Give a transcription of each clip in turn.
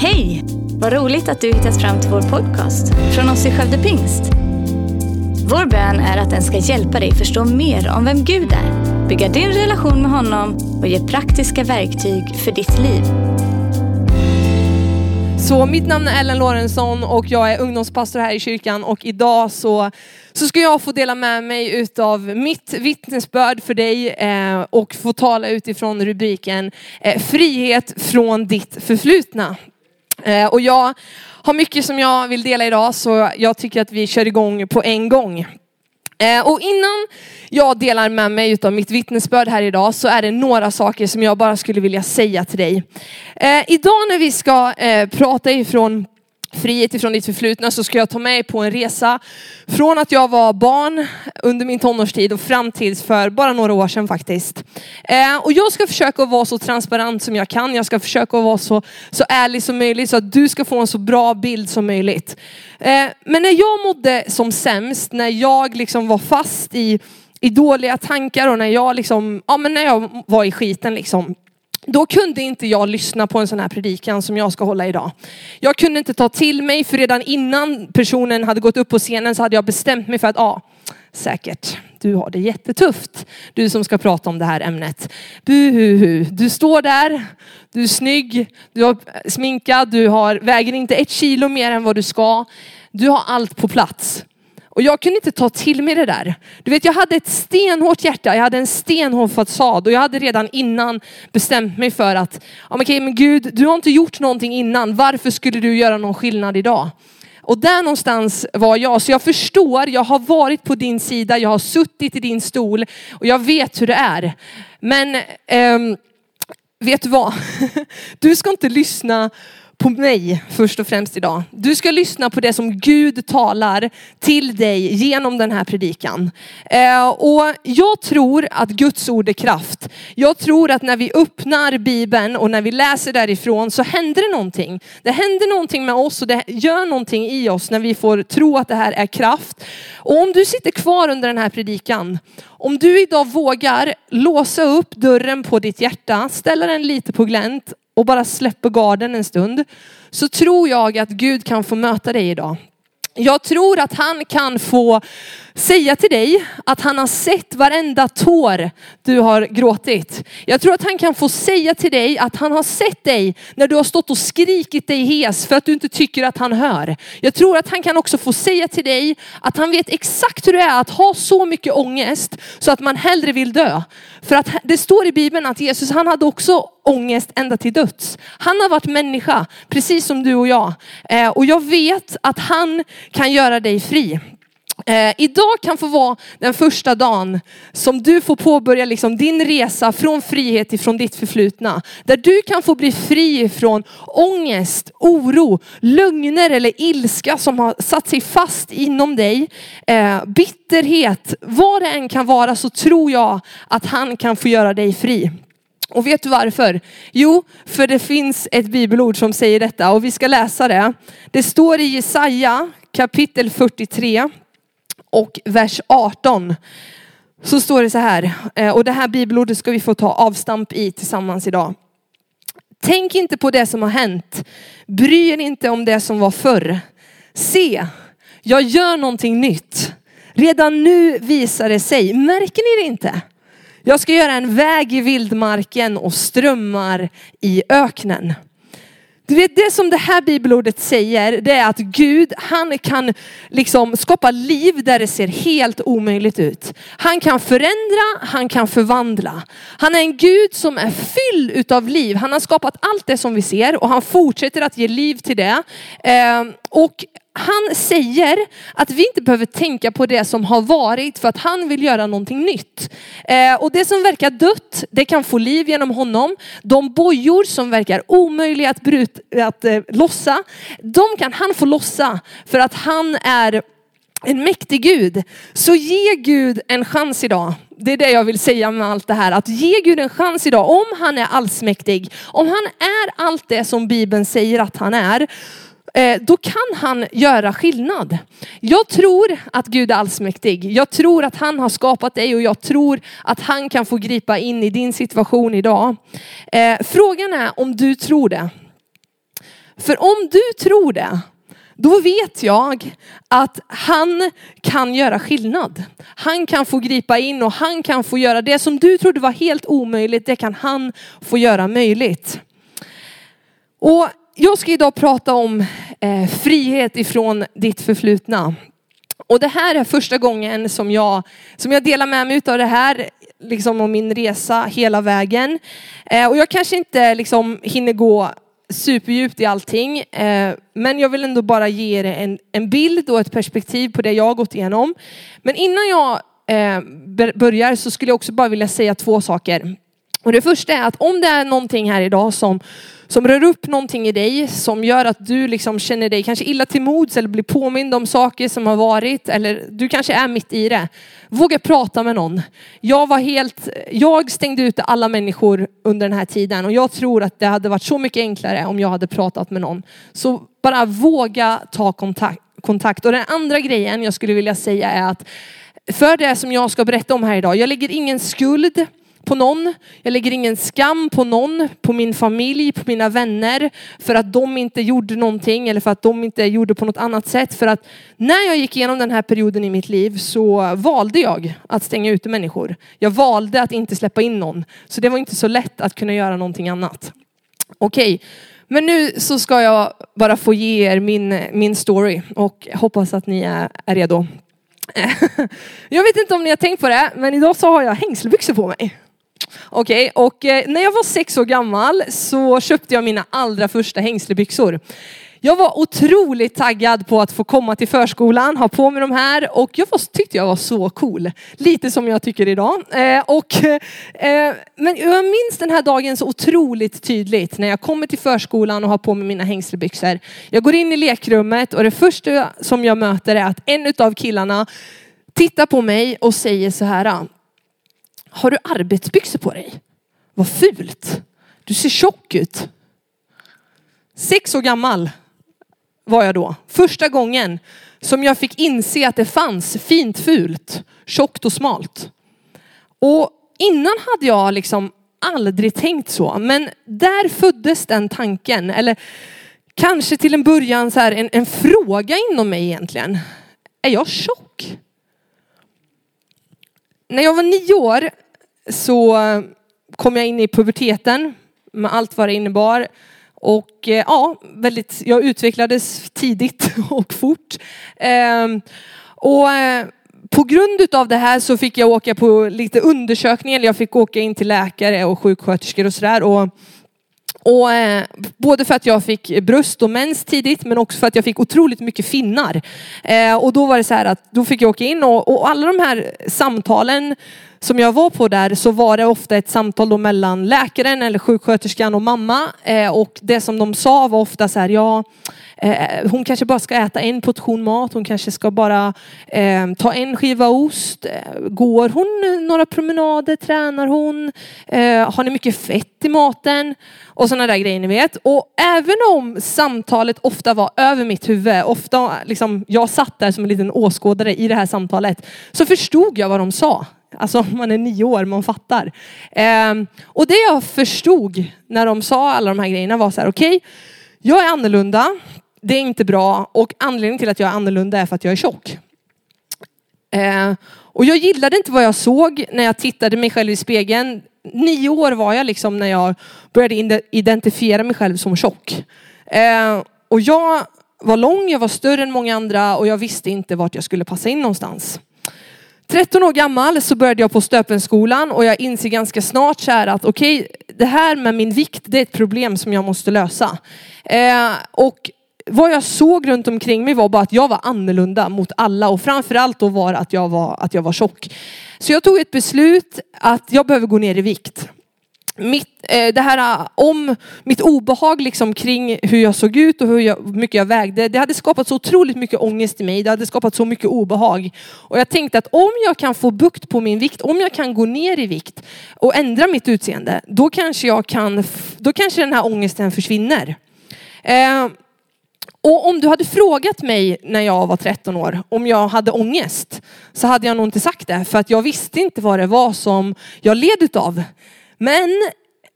Hej! Vad roligt att du hittat fram till vår podcast från oss i Skövde Pingst. Vår bön är att den ska hjälpa dig förstå mer om vem Gud är, bygga din relation med honom och ge praktiska verktyg för ditt liv. Så mitt namn är Ellen Lorentzon och jag är ungdomspastor här i kyrkan och idag så, så ska jag få dela med mig utav mitt vittnesbörd för dig eh, och få tala utifrån rubriken eh, Frihet från ditt förflutna. Eh, och jag har mycket som jag vill dela idag så jag tycker att vi kör igång på en gång. Eh, och innan jag delar med mig av mitt vittnesbörd här idag så är det några saker som jag bara skulle vilja säga till dig. Eh, idag när vi ska prata ifrån frihet ifrån ditt förflutna så ska jag ta mig på en resa från att jag var barn under min tonårstid och fram tills för bara några år sedan faktiskt. Eh, och jag ska försöka vara så transparent som jag kan. Jag ska försöka vara så, så ärlig som möjligt så att du ska få en så bra bild som möjligt. Eh, men när jag mådde som sämst, när jag liksom var fast i, i dåliga tankar och när jag liksom, ja men när jag var i skiten liksom då kunde inte jag lyssna på en sån här predikan som jag ska hålla idag. Jag kunde inte ta till mig, för redan innan personen hade gått upp på scenen så hade jag bestämt mig för att, ja, säkert, du har det jättetufft. Du som ska prata om det här ämnet. Buhuhu. Du står där, du är snygg, du har sminkad, du har, väger inte ett kilo mer än vad du ska. Du har allt på plats. Och jag kunde inte ta till mig det där. Du vet, jag hade ett stenhårt hjärta, jag hade en stenhård fasad och jag hade redan innan bestämt mig för att, ja, men okej, men Gud, du har inte gjort någonting innan, varför skulle du göra någon skillnad idag? Och där någonstans var jag, så jag förstår, jag har varit på din sida, jag har suttit i din stol och jag vet hur det är. Men ähm, vet du vad? Du ska inte lyssna på mig först och främst idag. Du ska lyssna på det som Gud talar till dig genom den här predikan. Eh, och jag tror att Guds ord är kraft. Jag tror att när vi öppnar Bibeln och när vi läser därifrån så händer det någonting. Det händer någonting med oss och det gör någonting i oss när vi får tro att det här är kraft. Och om du sitter kvar under den här predikan, om du idag vågar låsa upp dörren på ditt hjärta, ställa den lite på glänt och bara släpper garden en stund så tror jag att Gud kan få möta dig idag. Jag tror att han kan få säga till dig att han har sett varenda tår du har gråtit. Jag tror att han kan få säga till dig att han har sett dig när du har stått och skrikit dig hes för att du inte tycker att han hör. Jag tror att han kan också få säga till dig att han vet exakt hur det är att ha så mycket ångest så att man hellre vill dö. För att det står i Bibeln att Jesus han hade också ångest ända till döds. Han har varit människa, precis som du och jag. Eh, och jag vet att han kan göra dig fri. Eh, idag kan få vara den första dagen som du får påbörja liksom din resa från frihet ifrån ditt förflutna. Där du kan få bli fri från ångest, oro, lögner eller ilska som har satt sig fast inom dig. Eh, bitterhet, vad det än kan vara så tror jag att han kan få göra dig fri. Och vet du varför? Jo, för det finns ett bibelord som säger detta och vi ska läsa det. Det står i Jesaja kapitel 43 och vers 18. Så står det så här, eh, och det här bibelordet ska vi få ta avstamp i tillsammans idag. Tänk inte på det som har hänt. Bry er inte om det som var förr. Se, jag gör någonting nytt. Redan nu visar det sig. Märker ni det inte? Jag ska göra en väg i vildmarken och strömmar i öknen. Du vet det som det här bibelordet säger, det är att Gud, han kan liksom skapa liv där det ser helt omöjligt ut. Han kan förändra, han kan förvandla. Han är en Gud som är fylld utav liv. Han har skapat allt det som vi ser och han fortsätter att ge liv till det. Eh, och han säger att vi inte behöver tänka på det som har varit för att han vill göra någonting nytt. Eh, och det som verkar dött, det kan få liv genom honom. De bojor som verkar omöjliga att, brut, att eh, lossa, de kan han få lossa för att han är en mäktig Gud. Så ge Gud en chans idag. Det är det jag vill säga med allt det här. Att ge Gud en chans idag. Om han är allsmäktig, om han är allt det som Bibeln säger att han är, Eh, då kan han göra skillnad. Jag tror att Gud är allsmäktig. Jag tror att han har skapat dig och jag tror att han kan få gripa in i din situation idag. Eh, frågan är om du tror det. För om du tror det, då vet jag att han kan göra skillnad. Han kan få gripa in och han kan få göra det som du trodde var helt omöjligt, det kan han få göra möjligt. Och jag ska idag prata om eh, frihet ifrån ditt förflutna. Och det här är första gången som jag, som jag delar med mig av det här, liksom om min resa hela vägen. Eh, och jag kanske inte liksom hinner gå superdjupt i allting. Eh, men jag vill ändå bara ge er en, en bild och ett perspektiv på det jag har gått igenom. Men innan jag eh, börjar så skulle jag också bara vilja säga två saker. Och det första är att om det är någonting här idag som, som rör upp någonting i dig som gör att du liksom känner dig kanske illa till mods eller blir påmind om saker som har varit eller du kanske är mitt i det. Våga prata med någon. Jag var helt, jag stängde ute alla människor under den här tiden och jag tror att det hade varit så mycket enklare om jag hade pratat med någon. Så bara våga ta kontakt. kontakt. Och den andra grejen jag skulle vilja säga är att för det som jag ska berätta om här idag, jag lägger ingen skuld på någon. Jag lägger ingen skam på någon, på min familj, på mina vänner för att de inte gjorde någonting eller för att de inte gjorde på något annat sätt. För att när jag gick igenom den här perioden i mitt liv så valde jag att stänga ute människor. Jag valde att inte släppa in någon. Så det var inte så lätt att kunna göra någonting annat. Okej, okay. men nu så ska jag bara få ge er min, min story och hoppas att ni är, är redo. Jag vet inte om ni har tänkt på det, men idag så har jag hängselbyxor på mig. Okej, okay, och eh, när jag var sex år gammal så köpte jag mina allra första hängslebyxor. Jag var otroligt taggad på att få komma till förskolan, ha på mig de här och jag var, tyckte jag var så cool. Lite som jag tycker idag. Eh, och, eh, men jag minns den här dagen så otroligt tydligt när jag kommer till förskolan och har på mig mina hängslebyxor. Jag går in i lekrummet och det första som jag möter är att en av killarna tittar på mig och säger så här. Har du arbetsbyxor på dig? Vad fult. Du ser tjock ut. Sex år gammal var jag då. Första gången som jag fick inse att det fanns fint fult, tjockt och smalt. Och innan hade jag liksom aldrig tänkt så. Men där föddes den tanken. Eller kanske till en början så här, en, en fråga inom mig egentligen. Är jag tjock? När jag var nio år så kom jag in i puberteten med allt vad det innebar. Och eh, ja, väldigt, jag utvecklades tidigt och fort. Ehm, och eh, på grund av det här så fick jag åka på lite undersökningar. Jag fick åka in till läkare och sjuksköterskor och sådär. Och, eh, både för att jag fick bröst och mens tidigt men också för att jag fick otroligt mycket finnar. Eh, och då var det så här att då fick jag åka in och, och alla de här samtalen som jag var på där så var det ofta ett samtal då mellan läkaren eller sjuksköterskan och mamma. Eh, och det som de sa var ofta så här, ja, eh, hon kanske bara ska äta en portion mat, hon kanske ska bara eh, ta en skiva ost. Eh, går hon några promenader, tränar hon? Eh, har ni mycket fett i maten? Och sådana där grejer ni vet. Och även om samtalet ofta var över mitt huvud, ofta liksom, jag satt där som en liten åskådare i det här samtalet, så förstod jag vad de sa. Alltså man är nio år, man fattar. Eh, och det jag förstod när de sa alla de här grejerna var så här, okej, okay, jag är annorlunda, det är inte bra och anledningen till att jag är annorlunda är för att jag är tjock. Eh, och jag gillade inte vad jag såg när jag tittade mig själv i spegeln. Nio år var jag liksom när jag började identifiera mig själv som tjock. Eh, och jag var lång, jag var större än många andra och jag visste inte vart jag skulle passa in någonstans. 13 år gammal så började jag på Stöpenskolan och jag inser ganska snart så här att okej, okay, det här med min vikt, det är ett problem som jag måste lösa. Eh, och vad jag såg runt omkring mig var bara att jag var annorlunda mot alla och framförallt då var att jag var, att jag var tjock. Så jag tog ett beslut att jag behöver gå ner i vikt mitt, eh, det här eh, om mitt obehag liksom kring hur jag såg ut och hur jag, mycket jag vägde. Det hade skapat så otroligt mycket ångest i mig. Det hade skapat så mycket obehag. Och jag tänkte att om jag kan få bukt på min vikt, om jag kan gå ner i vikt och ändra mitt utseende, då kanske jag kan, då kanske den här ångesten försvinner. Eh, och om du hade frågat mig när jag var 13 år om jag hade ångest så hade jag nog inte sagt det för att jag visste inte vad det var som jag led utav. Men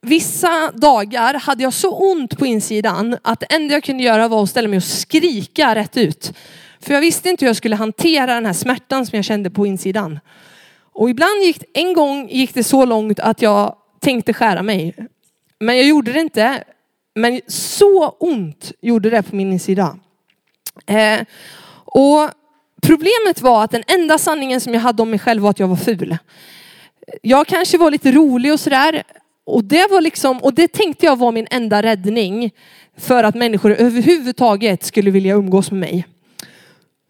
vissa dagar hade jag så ont på insidan att det enda jag kunde göra var att ställa mig och skrika rätt ut. För jag visste inte hur jag skulle hantera den här smärtan som jag kände på insidan. Och ibland gick en gång gick det så långt att jag tänkte skära mig. Men jag gjorde det inte. Men så ont gjorde det på min insida. Eh, och problemet var att den enda sanningen som jag hade om mig själv var att jag var ful. Jag kanske var lite rolig och sådär. Och det var liksom, och det tänkte jag var min enda räddning för att människor överhuvudtaget skulle vilja umgås med mig.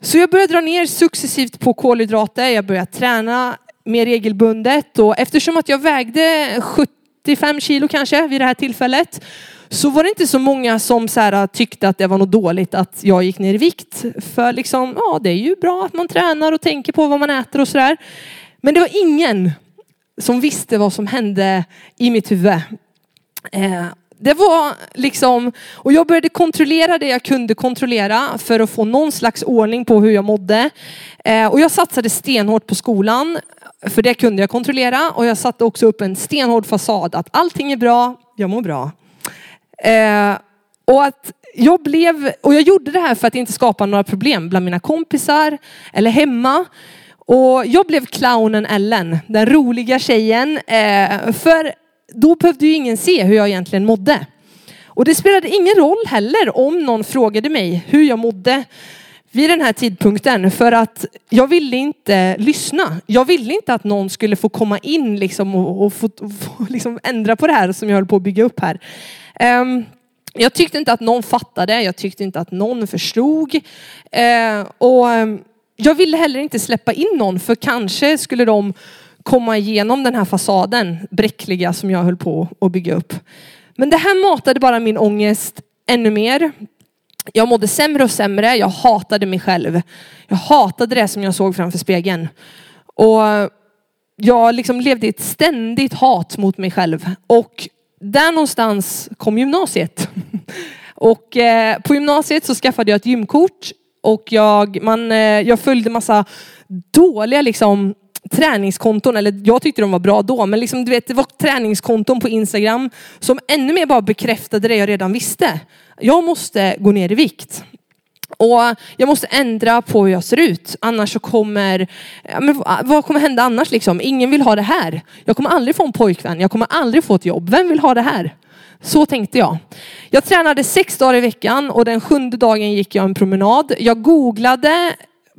Så jag började dra ner successivt på kolhydrater. Jag började träna mer regelbundet och eftersom att jag vägde 75 kilo kanske vid det här tillfället så var det inte så många som så här, tyckte att det var något dåligt att jag gick ner i vikt. För liksom, ja det är ju bra att man tränar och tänker på vad man äter och sådär. Men det var ingen som visste vad som hände i mitt huvud. Eh, det var liksom, och jag började kontrollera det jag kunde kontrollera för att få någon slags ordning på hur jag mådde. Eh, och jag satsade stenhårt på skolan, för det kunde jag kontrollera. Och jag satte också upp en stenhård fasad att allting är bra, jag mår bra. Eh, och att jag blev, och jag gjorde det här för att inte skapa några problem bland mina kompisar eller hemma. Och jag blev clownen Ellen, den roliga tjejen. Eh, för då behövde ju ingen se hur jag egentligen mådde. Och det spelade ingen roll heller om någon frågade mig hur jag mådde vid den här tidpunkten för att jag ville inte lyssna. Jag ville inte att någon skulle få komma in liksom och, och få, få liksom ändra på det här som jag höll på att bygga upp här. Um, jag tyckte inte att någon fattade, jag tyckte inte att någon förstod. Uh, och um, jag ville heller inte släppa in någon för kanske skulle de komma igenom den här fasaden, bräckliga som jag höll på att bygga upp. Men det här matade bara min ångest ännu mer. Jag mådde sämre och sämre, jag hatade mig själv. Jag hatade det som jag såg framför spegeln. Och jag liksom levde i ett ständigt hat mot mig själv. Och där någonstans kom gymnasiet. Och eh, på gymnasiet så skaffade jag ett gymkort och jag, man, eh, jag följde massa dåliga liksom, träningskonton, eller jag tyckte de var bra då, men liksom, du vet, det var träningskonton på Instagram som ännu mer bara bekräftade det jag redan visste. Jag måste gå ner i vikt. Och jag måste ändra på hur jag ser ut. Annars så kommer, men vad kommer hända annars liksom? Ingen vill ha det här. Jag kommer aldrig få en pojkvän. Jag kommer aldrig få ett jobb. Vem vill ha det här? Så tänkte jag. Jag tränade sex dagar i veckan och den sjunde dagen gick jag en promenad. Jag googlade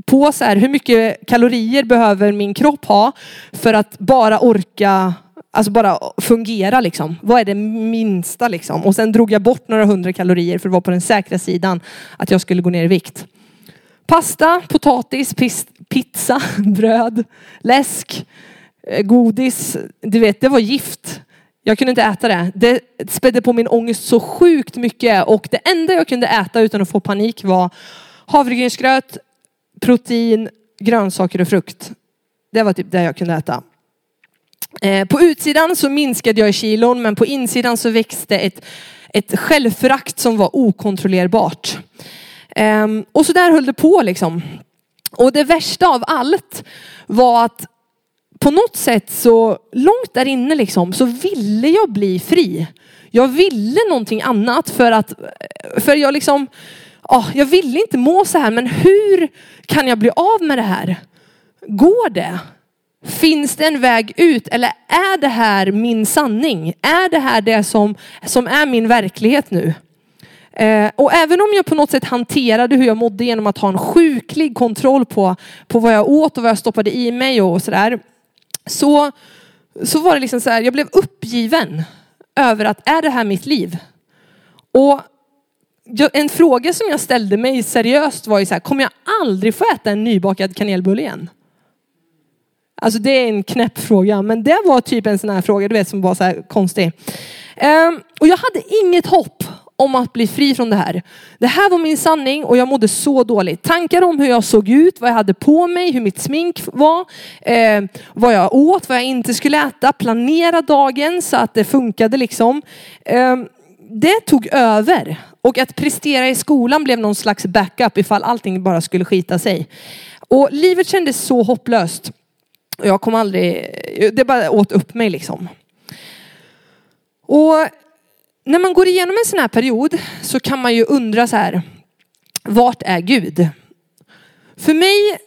på så här, hur mycket kalorier behöver min kropp ha för att bara orka, alltså bara fungera liksom. Vad är det minsta liksom? Och sen drog jag bort några hundra kalorier för att vara på den säkra sidan att jag skulle gå ner i vikt. Pasta, potatis, pizza, bröd, läsk, eh, godis. Du vet, det var gift. Jag kunde inte äta det. Det spädde på min ångest så sjukt mycket och det enda jag kunde äta utan att få panik var havregrynsgröt, protein, grönsaker och frukt. Det var typ det jag kunde äta. Eh, på utsidan så minskade jag i kilon men på insidan så växte ett, ett självförakt som var okontrollerbart. Ehm, och så där höll det på liksom. Och det värsta av allt var att på något sätt så långt där inne liksom så ville jag bli fri. Jag ville någonting annat för att, för jag liksom, oh, jag ville inte må så här men hur kan jag bli av med det här? Går det? Finns det en väg ut eller är det här min sanning? Är det här det som, som är min verklighet nu? Eh, och även om jag på något sätt hanterade hur jag mådde genom att ha en sjuklig kontroll på, på vad jag åt och vad jag stoppade i mig och sådär. Så, så var det liksom så här, jag blev uppgiven över att är det här mitt liv? Och en fråga som jag ställde mig seriöst var ju så här, kommer jag aldrig få äta en nybakad kanelbulle igen? Alltså det är en knäpp fråga, men det var typ en sån här fråga du vet som var så här konstig. Um, och jag hade inget hopp om att bli fri från det här. Det här var min sanning och jag mådde så dåligt. Tankar om hur jag såg ut, vad jag hade på mig, hur mitt smink var, eh, vad jag åt, vad jag inte skulle äta, planera dagen så att det funkade liksom. Eh, det tog över och att prestera i skolan blev någon slags backup ifall allting bara skulle skita sig. Och livet kändes så hopplöst. Jag kom aldrig, det bara åt upp mig liksom. Och när man går igenom en sån här period så kan man ju undra så här, vart är Gud? För mig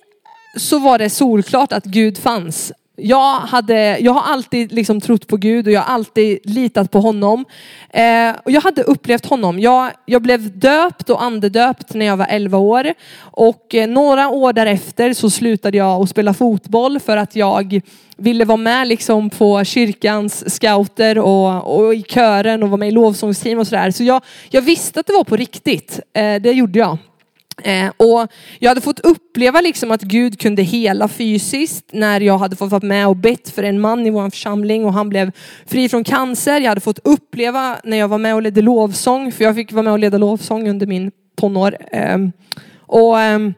så var det solklart att Gud fanns. Jag, hade, jag har alltid liksom trott på Gud och jag har alltid litat på honom. Eh, och jag hade upplevt honom. Jag, jag blev döpt och andedöpt när jag var 11 år. Och eh, några år därefter så slutade jag att spela fotboll för att jag ville vara med liksom på kyrkans scouter och, och i kören och vara med i lovsångsteam och sådär. Så jag, jag visste att det var på riktigt. Eh, det gjorde jag. Eh, och jag hade fått uppleva liksom att Gud kunde hela fysiskt när jag hade fått vara med och bett för en man i vår församling och han blev fri från cancer. Jag hade fått uppleva när jag var med och ledde lovsång, för jag fick vara med och leda lovsång under min tonår. Eh, och, eh,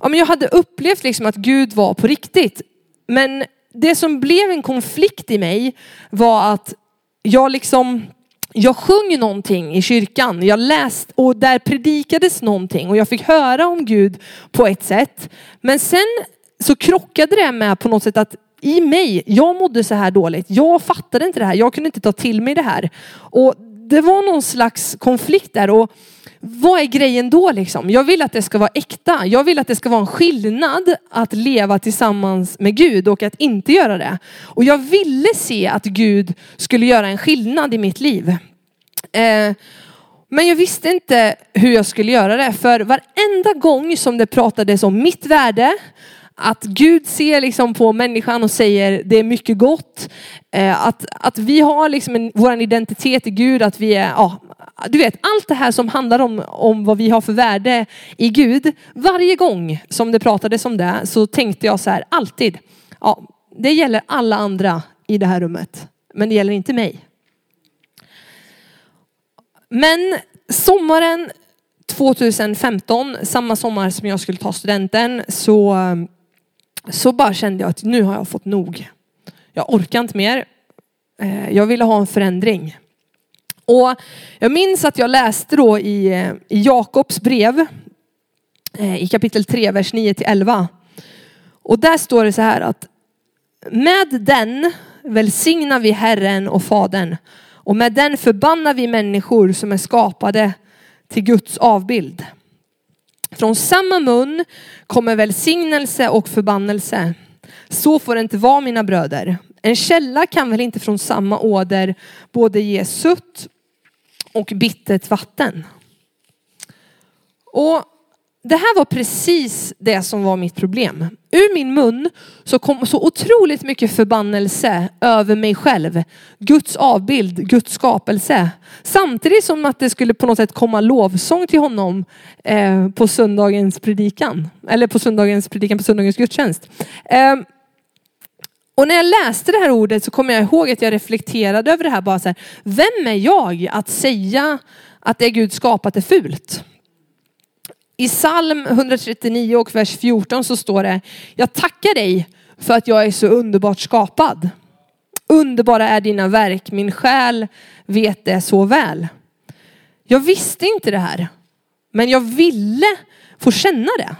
ja, men jag hade upplevt liksom att Gud var på riktigt. Men det som blev en konflikt i mig var att jag liksom jag sjöng någonting i kyrkan. Jag läste och där predikades någonting och jag fick höra om Gud på ett sätt. Men sen så krockade det med på något sätt att i mig, jag mådde så här dåligt. Jag fattade inte det här. Jag kunde inte ta till mig det här. Och det var någon slags konflikt där. Och vad är grejen då liksom? Jag vill att det ska vara äkta. Jag vill att det ska vara en skillnad att leva tillsammans med Gud och att inte göra det. Och jag ville se att Gud skulle göra en skillnad i mitt liv. Eh, men jag visste inte hur jag skulle göra det. För varenda gång som det pratades om mitt värde, att Gud ser liksom på människan och säger det är mycket gott. Eh, att, att vi har liksom en, vår identitet i Gud, att vi är, ja, du vet allt det här som handlar om, om vad vi har för värde i Gud. Varje gång som det pratades om det så tänkte jag så här, alltid, ja, det gäller alla andra i det här rummet, men det gäller inte mig. Men sommaren 2015, samma sommar som jag skulle ta studenten, så, så bara kände jag att nu har jag fått nog. Jag orkar inte mer. Eh, jag ville ha en förändring. Och jag minns att jag läste då i, eh, i Jakobs brev eh, i kapitel 3, vers 9 till 11. Och där står det så här att med den välsignar vi Herren och Fadern och med den förbannar vi människor som är skapade till Guds avbild. Från samma mun kommer välsignelse och förbannelse. Så får det inte vara mina bröder. En källa kan väl inte från samma åder både ge sutt och bittert vatten. Och det här var precis det som var mitt problem. Ur min mun så kom så otroligt mycket förbannelse över mig själv. Guds avbild, Guds skapelse. Samtidigt som att det skulle på något sätt komma lovsång till honom eh, på söndagens predikan. Eller på söndagens predikan på söndagens gudstjänst. Eh, och när jag läste det här ordet så kommer jag ihåg att jag reflekterade över det här bara så här. Vem är jag att säga att det Gud skapat är fult? I psalm 139 och vers 14 så står det, jag tackar dig för att jag är så underbart skapad. Underbara är dina verk, min själ vet det så väl. Jag visste inte det här, men jag ville få känna det.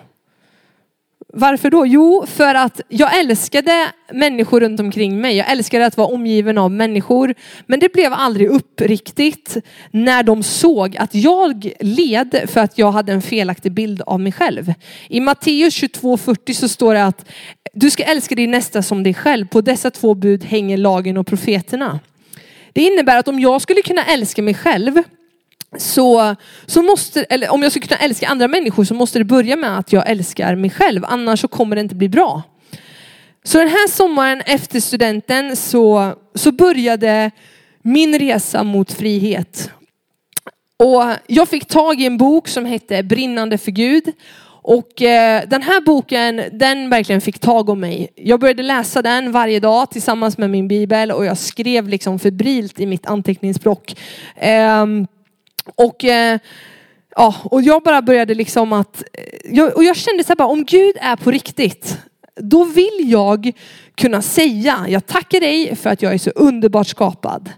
Varför då? Jo, för att jag älskade människor runt omkring mig. Jag älskade att vara omgiven av människor. Men det blev aldrig uppriktigt när de såg att jag led för att jag hade en felaktig bild av mig själv. I Matteus 22.40 så står det att du ska älska din nästa som dig själv. På dessa två bud hänger lagen och profeterna. Det innebär att om jag skulle kunna älska mig själv så, så måste, eller om jag ska kunna älska andra människor så måste det börja med att jag älskar mig själv. Annars så kommer det inte bli bra. Så den här sommaren efter studenten så, så började min resa mot frihet. Och jag fick tag i en bok som hette Brinnande för Gud. Och eh, den här boken, den verkligen fick tag om mig. Jag började läsa den varje dag tillsammans med min bibel och jag skrev liksom febrilt i mitt anteckningsblock. Eh, och, eh, ja, och jag bara började liksom att, eh, jag, och jag kände så här bara, om Gud är på riktigt, då vill jag kunna säga, jag tackar dig för att jag är så underbart skapad.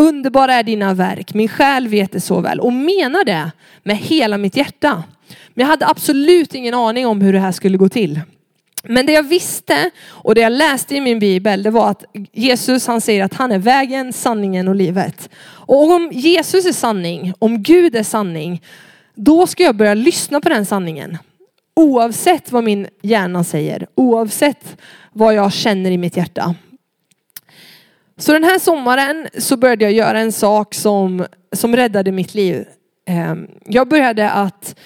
Underbara är dina verk, min själ vet det så väl och menar det med hela mitt hjärta. Men jag hade absolut ingen aning om hur det här skulle gå till. Men det jag visste och det jag läste i min bibel, det var att Jesus han säger att han är vägen, sanningen och livet. Och om Jesus är sanning, om Gud är sanning, då ska jag börja lyssna på den sanningen. Oavsett vad min hjärna säger, oavsett vad jag känner i mitt hjärta. Så den här sommaren så började jag göra en sak som, som räddade mitt liv. Ehm, jag började att,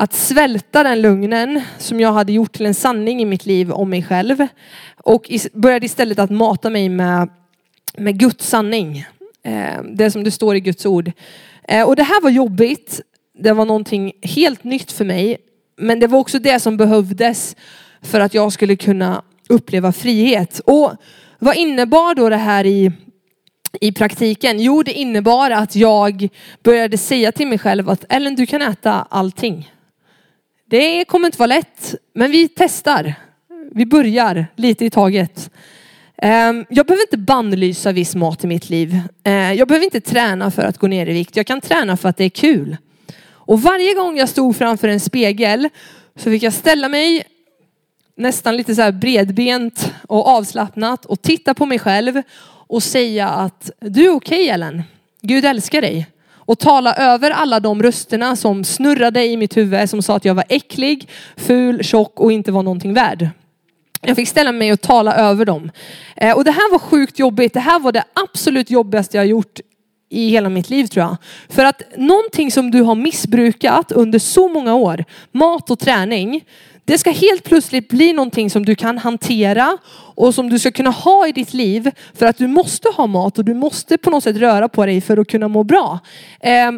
att svälta den lugnen som jag hade gjort till en sanning i mitt liv om mig själv. Och började istället att mata mig med, med Guds sanning. Eh, det som det står i Guds ord. Eh, och det här var jobbigt. Det var någonting helt nytt för mig. Men det var också det som behövdes för att jag skulle kunna uppleva frihet. Och vad innebar då det här i, i praktiken? Jo, det innebar att jag började säga till mig själv att Ellen, du kan äta allting. Det kommer inte vara lätt, men vi testar. Vi börjar lite i taget. Ehm, jag behöver inte bannlysa viss mat i mitt liv. Ehm, jag behöver inte träna för att gå ner i vikt. Jag kan träna för att det är kul. Och varje gång jag stod framför en spegel så fick jag ställa mig nästan lite så här bredbent och avslappnat och titta på mig själv och säga att du är okej okay, Ellen. Gud älskar dig. Och tala över alla de rösterna som snurrade i mitt huvud som sa att jag var äcklig, ful, tjock och inte var någonting värd. Jag fick ställa mig och tala över dem. Eh, och det här var sjukt jobbigt. Det här var det absolut jobbigaste jag gjort i hela mitt liv tror jag. För att någonting som du har missbrukat under så många år, mat och träning, det ska helt plötsligt bli någonting som du kan hantera och som du ska kunna ha i ditt liv för att du måste ha mat och du måste på något sätt röra på dig för att kunna må bra. Eh,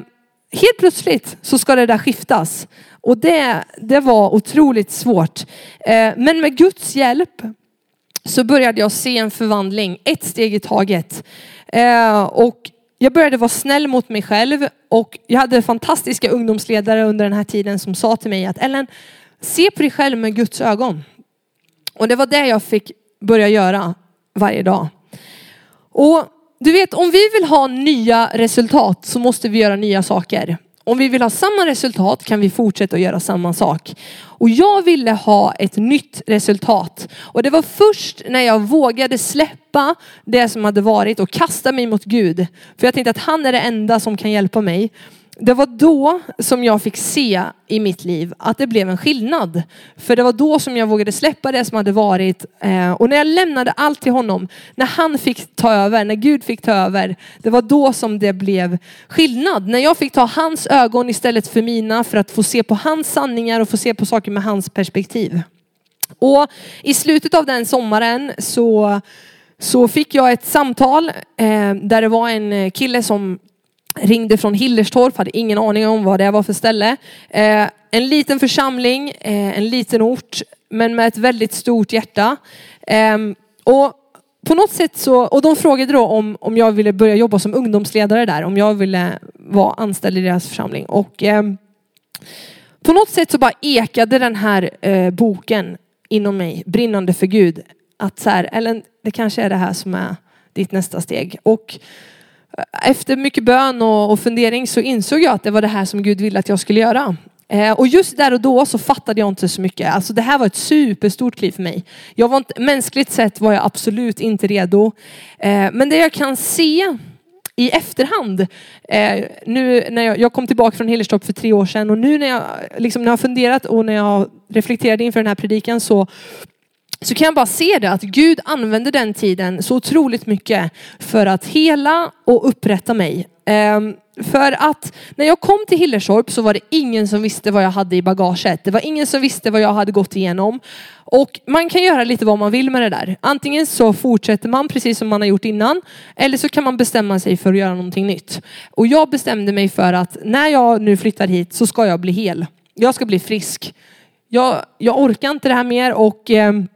helt plötsligt så ska det där skiftas och det, det var otroligt svårt. Eh, men med Guds hjälp så började jag se en förvandling, ett steg i taget. Eh, och jag började vara snäll mot mig själv och jag hade fantastiska ungdomsledare under den här tiden som sa till mig att Ellen, se på dig själv med Guds ögon. Och det var det jag fick börja göra varje dag. Och du vet, om vi vill ha nya resultat så måste vi göra nya saker. Om vi vill ha samma resultat kan vi fortsätta att göra samma sak. Och jag ville ha ett nytt resultat. Och det var först när jag vågade släppa det som hade varit och kasta mig mot Gud. För jag tänkte att han är det enda som kan hjälpa mig det var då som jag fick se i mitt liv att det blev en skillnad. För det var då som jag vågade släppa det som hade varit. Eh, och när jag lämnade allt till honom, när han fick ta över, när Gud fick ta över. Det var då som det blev skillnad. När jag fick ta hans ögon istället för mina för att få se på hans sanningar och få se på saker med hans perspektiv. Och i slutet av den sommaren så så fick jag ett samtal eh, där det var en eh, kille som ringde från Hillerstorp, hade ingen aning om vad det var för ställe. Eh, en liten församling, eh, en liten ort, men med ett väldigt stort hjärta. Eh, och på något sätt så, och de frågade då om, om jag ville börja jobba som ungdomsledare där, om jag ville vara anställd i deras församling. Och eh, på något sätt så bara ekade den här eh, boken inom mig, brinnande för Gud. Att så här, Ellen, det kanske är det här som är ditt nästa steg. Och efter mycket bön och, och fundering så insåg jag att det var det här som Gud ville att jag skulle göra. Eh, och just där och då så fattade jag inte så mycket. Alltså det här var ett superstort kliv för mig. Jag var inte, mänskligt sett var jag absolut inte redo. Eh, men det jag kan se i efterhand, eh, nu när jag, jag, kom tillbaka från Hillerstorp för tre år sedan och nu när jag, liksom, när jag har funderat och när jag reflekterade inför den här predikan så så kan jag bara se det att Gud använde den tiden så otroligt mycket för att hela och upprätta mig. Ehm, för att när jag kom till Hillerstorp så var det ingen som visste vad jag hade i bagaget. Det var ingen som visste vad jag hade gått igenom. Och man kan göra lite vad man vill med det där. Antingen så fortsätter man precis som man har gjort innan. Eller så kan man bestämma sig för att göra någonting nytt. Och jag bestämde mig för att när jag nu flyttar hit så ska jag bli hel. Jag ska bli frisk. Jag, jag orkar inte det här mer och ehm,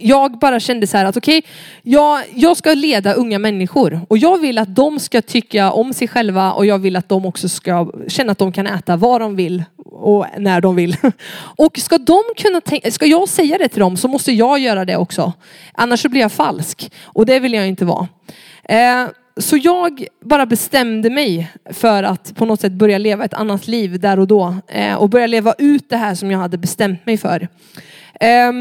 jag bara kände så här att okej, okay, jag, jag ska leda unga människor och jag vill att de ska tycka om sig själva och jag vill att de också ska känna att de kan äta vad de vill och när de vill. Och ska de kunna tänka, ska jag säga det till dem så måste jag göra det också. Annars så blir jag falsk och det vill jag inte vara. Eh, så jag bara bestämde mig för att på något sätt börja leva ett annat liv där och då eh, och börja leva ut det här som jag hade bestämt mig för. Eh,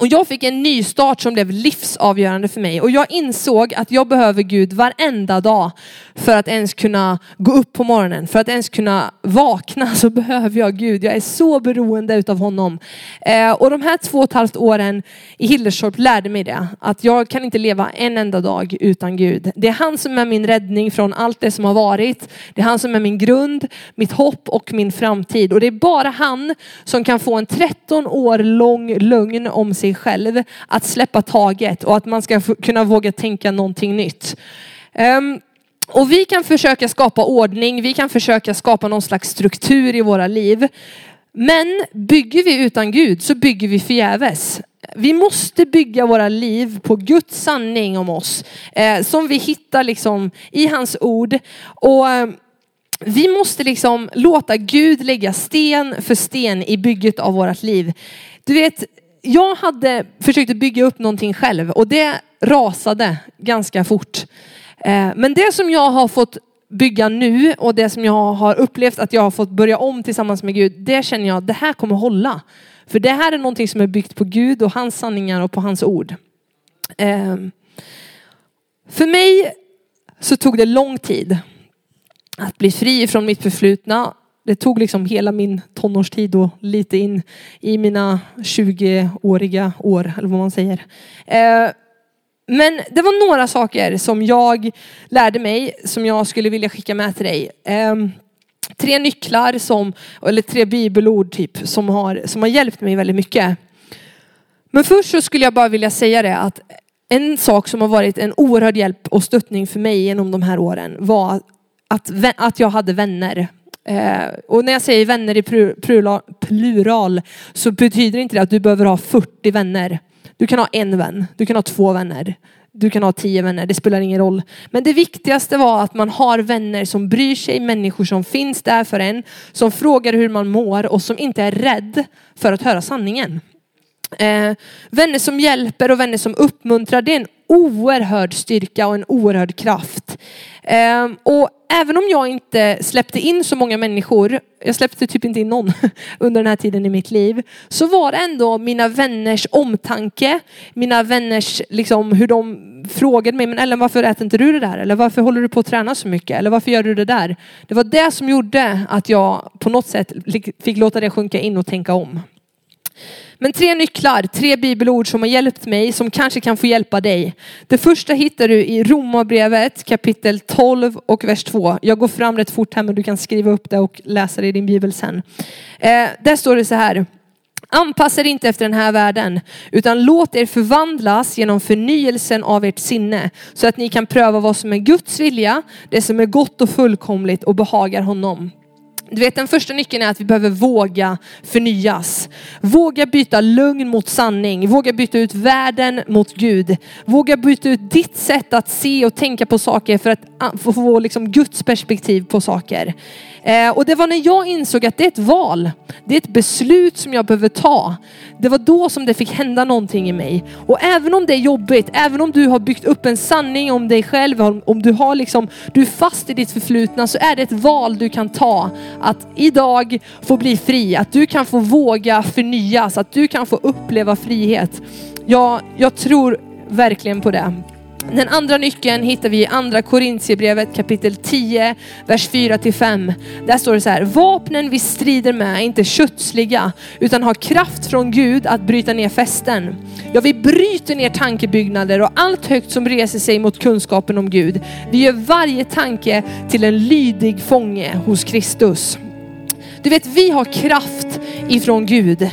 och jag fick en ny start som blev livsavgörande för mig. Och jag insåg att jag behöver Gud varenda dag för att ens kunna gå upp på morgonen. För att ens kunna vakna så behöver jag Gud. Jag är så beroende utav honom. Eh, och de här två och ett halvt åren i Hillerstorp lärde mig det. Att jag kan inte leva en enda dag utan Gud. Det är han som är min räddning från allt det som har varit. Det är han som är min grund, mitt hopp och min framtid. Och det är bara han som kan få en 13 år lång lugn om sig själv att släppa taget och att man ska kunna våga tänka någonting nytt. Um, och vi kan försöka skapa ordning, vi kan försöka skapa någon slags struktur i våra liv. Men bygger vi utan Gud så bygger vi förgäves. Vi måste bygga våra liv på Guds sanning om oss. Eh, som vi hittar liksom i hans ord. Och eh, vi måste liksom låta Gud lägga sten för sten i bygget av vårt liv. Du vet, jag hade försökt bygga upp någonting själv och det rasade ganska fort. Eh, men det som jag har fått bygga nu och det som jag har upplevt att jag har fått börja om tillsammans med Gud, det känner jag, det här kommer hålla. För det här är någonting som är byggt på Gud och hans sanningar och på hans ord. Eh, för mig så tog det lång tid att bli fri från mitt förflutna det tog liksom hela min tonårstid och lite in i mina 20-åriga år, eller vad man säger. Eh, men det var några saker som jag lärde mig som jag skulle vilja skicka med till dig. Ehm, tre nycklar som, eller tre bibelord typ, som har, som har hjälpt mig väldigt mycket. Men först så skulle jag bara vilja säga det att en sak som har varit en oerhörd hjälp och stöttning för mig genom de här åren var att, att jag hade vänner Eh, och när jag säger vänner i plural, plural så betyder inte det att du behöver ha 40 vänner. Du kan ha en vän, du kan ha två vänner, du kan ha tio vänner, det spelar ingen roll. Men det viktigaste var att man har vänner som bryr sig, människor som finns där för en, som frågar hur man mår och som inte är rädd för att höra sanningen. Eh, vänner som hjälper och vänner som uppmuntrar, det är en oerhörd styrka och en oerhörd kraft. Ehm, och även om jag inte släppte in så många människor, jag släppte typ inte in någon under den här tiden i mitt liv, så var det ändå mina vänners omtanke, mina vänners, liksom hur de frågade mig, men Ellen varför äter inte du det där? Eller varför håller du på att träna så mycket? Eller varför gör du det där? Det var det som gjorde att jag på något sätt fick låta det sjunka in och tänka om. Men tre nycklar, tre bibelord som har hjälpt mig, som kanske kan få hjälpa dig. Det första hittar du i Romarbrevet kapitel 12 och vers 2. Jag går fram rätt fort här men du kan skriva upp det och läsa det i din bibel sen. Eh, där står det så här. Anpassa er inte efter den här världen, utan låt er förvandlas genom förnyelsen av ert sinne, så att ni kan pröva vad som är Guds vilja, det som är gott och fullkomligt och behagar honom. Du vet den första nyckeln är att vi behöver våga förnyas. Våga byta lögn mot sanning. Våga byta ut världen mot Gud. Våga byta ut ditt sätt att se och tänka på saker för att få liksom Guds perspektiv på saker. Eh, och det var när jag insåg att det är ett val. Det är ett beslut som jag behöver ta. Det var då som det fick hända någonting i mig. Och även om det är jobbigt, även om du har byggt upp en sanning om dig själv, om du har liksom, du är fast i ditt förflutna så är det ett val du kan ta. Att idag få bli fri, att du kan få våga förnyas, att du kan få uppleva frihet. Ja, jag tror verkligen på det. Den andra nyckeln hittar vi i andra Korintierbrevet kapitel 10, vers 4-5. Där står det så här, vapnen vi strider med är inte kötsliga utan har kraft från Gud att bryta ner fästen. Ja, vi bryter ner tankebyggnader och allt högt som reser sig mot kunskapen om Gud. Vi gör varje tanke till en lydig fånge hos Kristus. Du vet, vi har kraft ifrån Gud.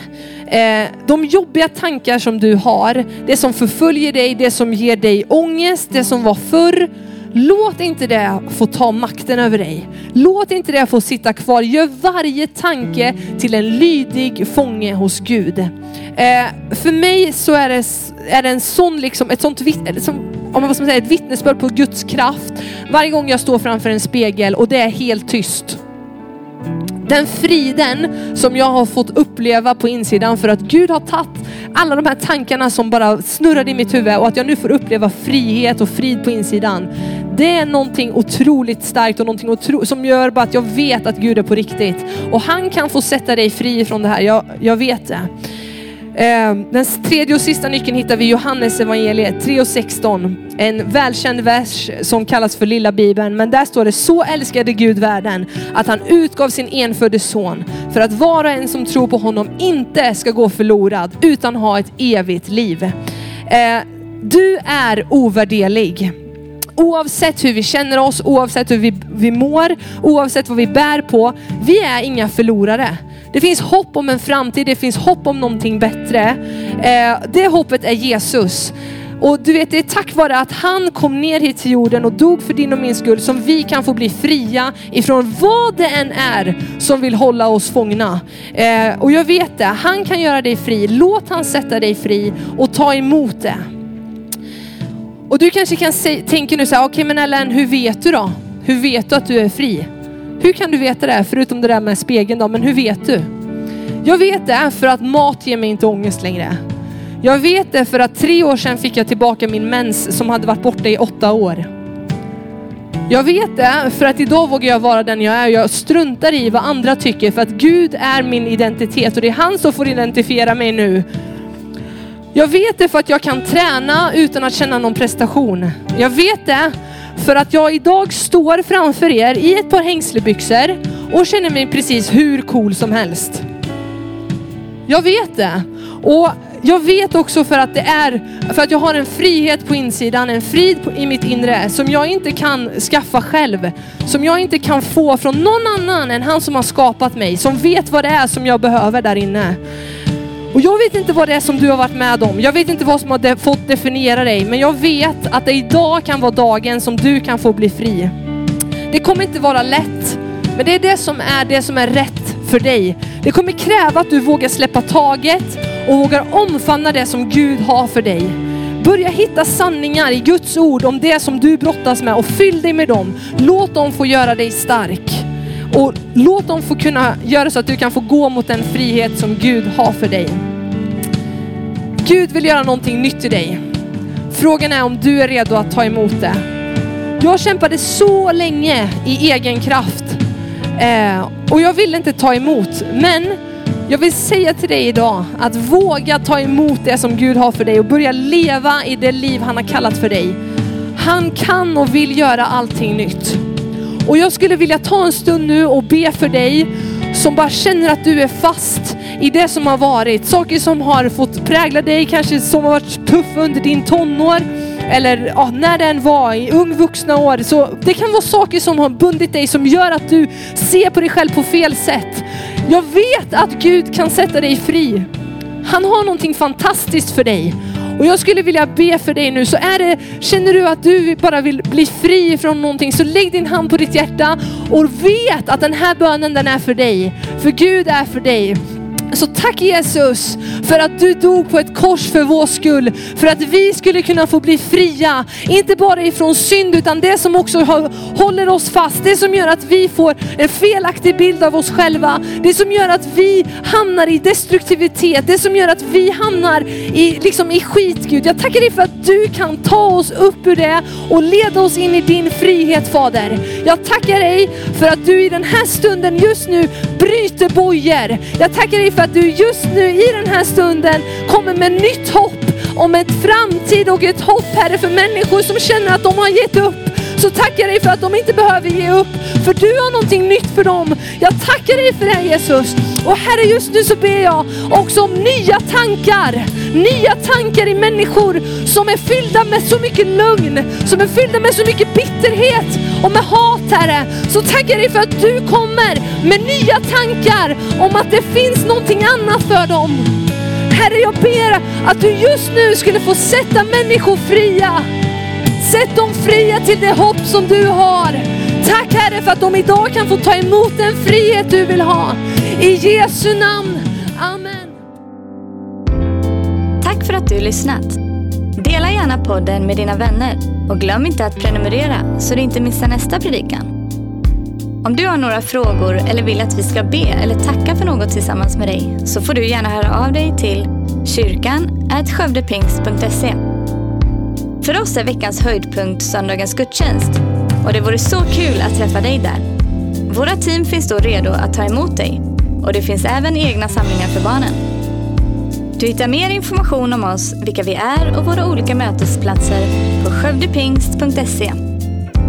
Eh, de jobbiga tankar som du har, det som förföljer dig, det som ger dig ångest, det som var förr. Låt inte det få ta makten över dig. Låt inte det få sitta kvar. Gör varje tanke till en lydig fånge hos Gud. Eh, för mig så är det, är det en sån, liksom, ett sånt som, om man ska säga, ett vittnesbörd på Guds kraft. Varje gång jag står framför en spegel och det är helt tyst den friden som jag har fått uppleva på insidan för att Gud har tagit alla de här tankarna som bara snurrade i mitt huvud och att jag nu får uppleva frihet och frid på insidan. Det är någonting otroligt starkt och någonting otro som gör bara att jag vet att Gud är på riktigt. Och han kan få sätta dig fri från det här, jag, jag vet det. Ehm, den tredje och sista nyckeln hittar vi i Johannes evangeliet 3 och 16. En välkänd vers som kallas för lilla bibeln. Men där står det, så älskade Gud världen att han utgav sin enfödde son för att var och en som tror på honom inte ska gå förlorad utan ha ett evigt liv. Ehm, du är ovärderlig. Oavsett hur vi känner oss, oavsett hur vi, vi mår, oavsett vad vi bär på. Vi är inga förlorare. Det finns hopp om en framtid, det finns hopp om någonting bättre. Eh, det hoppet är Jesus. Och du vet, det är tack vare att han kom ner hit till jorden och dog för din och min skull som vi kan få bli fria ifrån vad det än är som vill hålla oss fångna. Eh, och jag vet det, han kan göra dig fri. Låt han sätta dig fri och ta emot det. Och du kanske kan tänka nu så här, okej okay, men Ellen, hur vet du då? Hur vet du att du är fri? Hur kan du veta det? Förutom det där med spegeln då, men hur vet du? Jag vet det för att mat ger mig inte ångest längre. Jag vet det för att tre år sedan fick jag tillbaka min mens som hade varit borta i åtta år. Jag vet det för att idag vågar jag vara den jag är. Jag struntar i vad andra tycker för att Gud är min identitet och det är han som får identifiera mig nu. Jag vet det för att jag kan träna utan att känna någon prestation. Jag vet det för att jag idag står framför er i ett par hängslebyxor och känner mig precis hur cool som helst. Jag vet det. Och jag vet också för att det är, för att jag har en frihet på insidan, en frid i mitt inre som jag inte kan skaffa själv. Som jag inte kan få från någon annan än han som har skapat mig, som vet vad det är som jag behöver där inne. Och jag vet inte vad det är som du har varit med om. Jag vet inte vad som har de fått definiera dig. Men jag vet att det idag kan vara dagen som du kan få bli fri. Det kommer inte vara lätt. Men det är det som är det som är rätt för dig. Det kommer kräva att du vågar släppa taget och vågar omfamna det som Gud har för dig. Börja hitta sanningar i Guds ord om det som du brottas med och fyll dig med dem. Låt dem få göra dig stark. Och låt dem få kunna göra så att du kan få gå mot den frihet som Gud har för dig. Gud vill göra någonting nytt i dig. Frågan är om du är redo att ta emot det. Jag kämpade så länge i egen kraft eh, och jag ville inte ta emot. Men jag vill säga till dig idag att våga ta emot det som Gud har för dig och börja leva i det liv han har kallat för dig. Han kan och vill göra allting nytt. Och jag skulle vilja ta en stund nu och be för dig som bara känner att du är fast i det som har varit. Saker som har fått prägla dig, kanske som har varit tuff under din tonår eller ja, när den var i ung vuxna år. Så det kan vara saker som har bundit dig som gör att du ser på dig själv på fel sätt. Jag vet att Gud kan sätta dig fri. Han har någonting fantastiskt för dig. Och jag skulle vilja be för dig nu, så är det, känner du att du bara vill bli fri från någonting, så lägg din hand på ditt hjärta och vet att den här bönen den är för dig. För Gud är för dig. Så tack Jesus för att du dog på ett kors för vår skull. För att vi skulle kunna få bli fria. Inte bara ifrån synd utan det som också håller oss fast. Det som gör att vi får en felaktig bild av oss själva. Det som gör att vi hamnar i destruktivitet. Det som gör att vi hamnar i, liksom i skit Gud. Jag tackar dig för att du kan ta oss upp ur det och leda oss in i din frihet Fader. Jag tackar dig för att du i den här stunden just nu bryter bojor. Jag tackar dig för att du just nu i den här stunden kommer med nytt hopp om ett framtid och ett hopp Herre för människor som känner att de har gett upp. Så tackar jag dig för att de inte behöver ge upp, för du har någonting nytt för dem. Jag tackar dig för det Jesus. Och Herre just nu så ber jag också om nya tankar. Nya tankar i människor som är fyllda med så mycket lögn, som är fyllda med så mycket bitterhet och med hat Herre. Så tackar jag dig för att du kommer med nya tankar om att det finns någonting annat för dem. Herre jag ber att du just nu skulle få sätta människor fria. Sätt dem fria till det hopp som du har. Tack Herre för att de idag kan få ta emot den frihet du vill ha. I Jesu namn. Amen. Tack för att du lyssnat. Dela gärna podden med dina vänner och glöm inte att prenumerera så du inte missar nästa predikan. Om du har några frågor eller vill att vi ska be eller tacka för något tillsammans med dig så får du gärna höra av dig till kyrkan skövdepingst.se. För oss är veckans höjdpunkt söndagens gudstjänst och det vore så kul att träffa dig där. Våra team finns då redo att ta emot dig och det finns även egna samlingar för barnen. Du hittar mer information om oss, vilka vi är och våra olika mötesplatser på skövdepingst.se.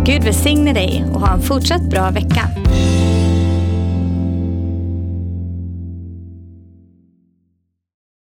Gud välsigne dig och ha en fortsatt bra vecka.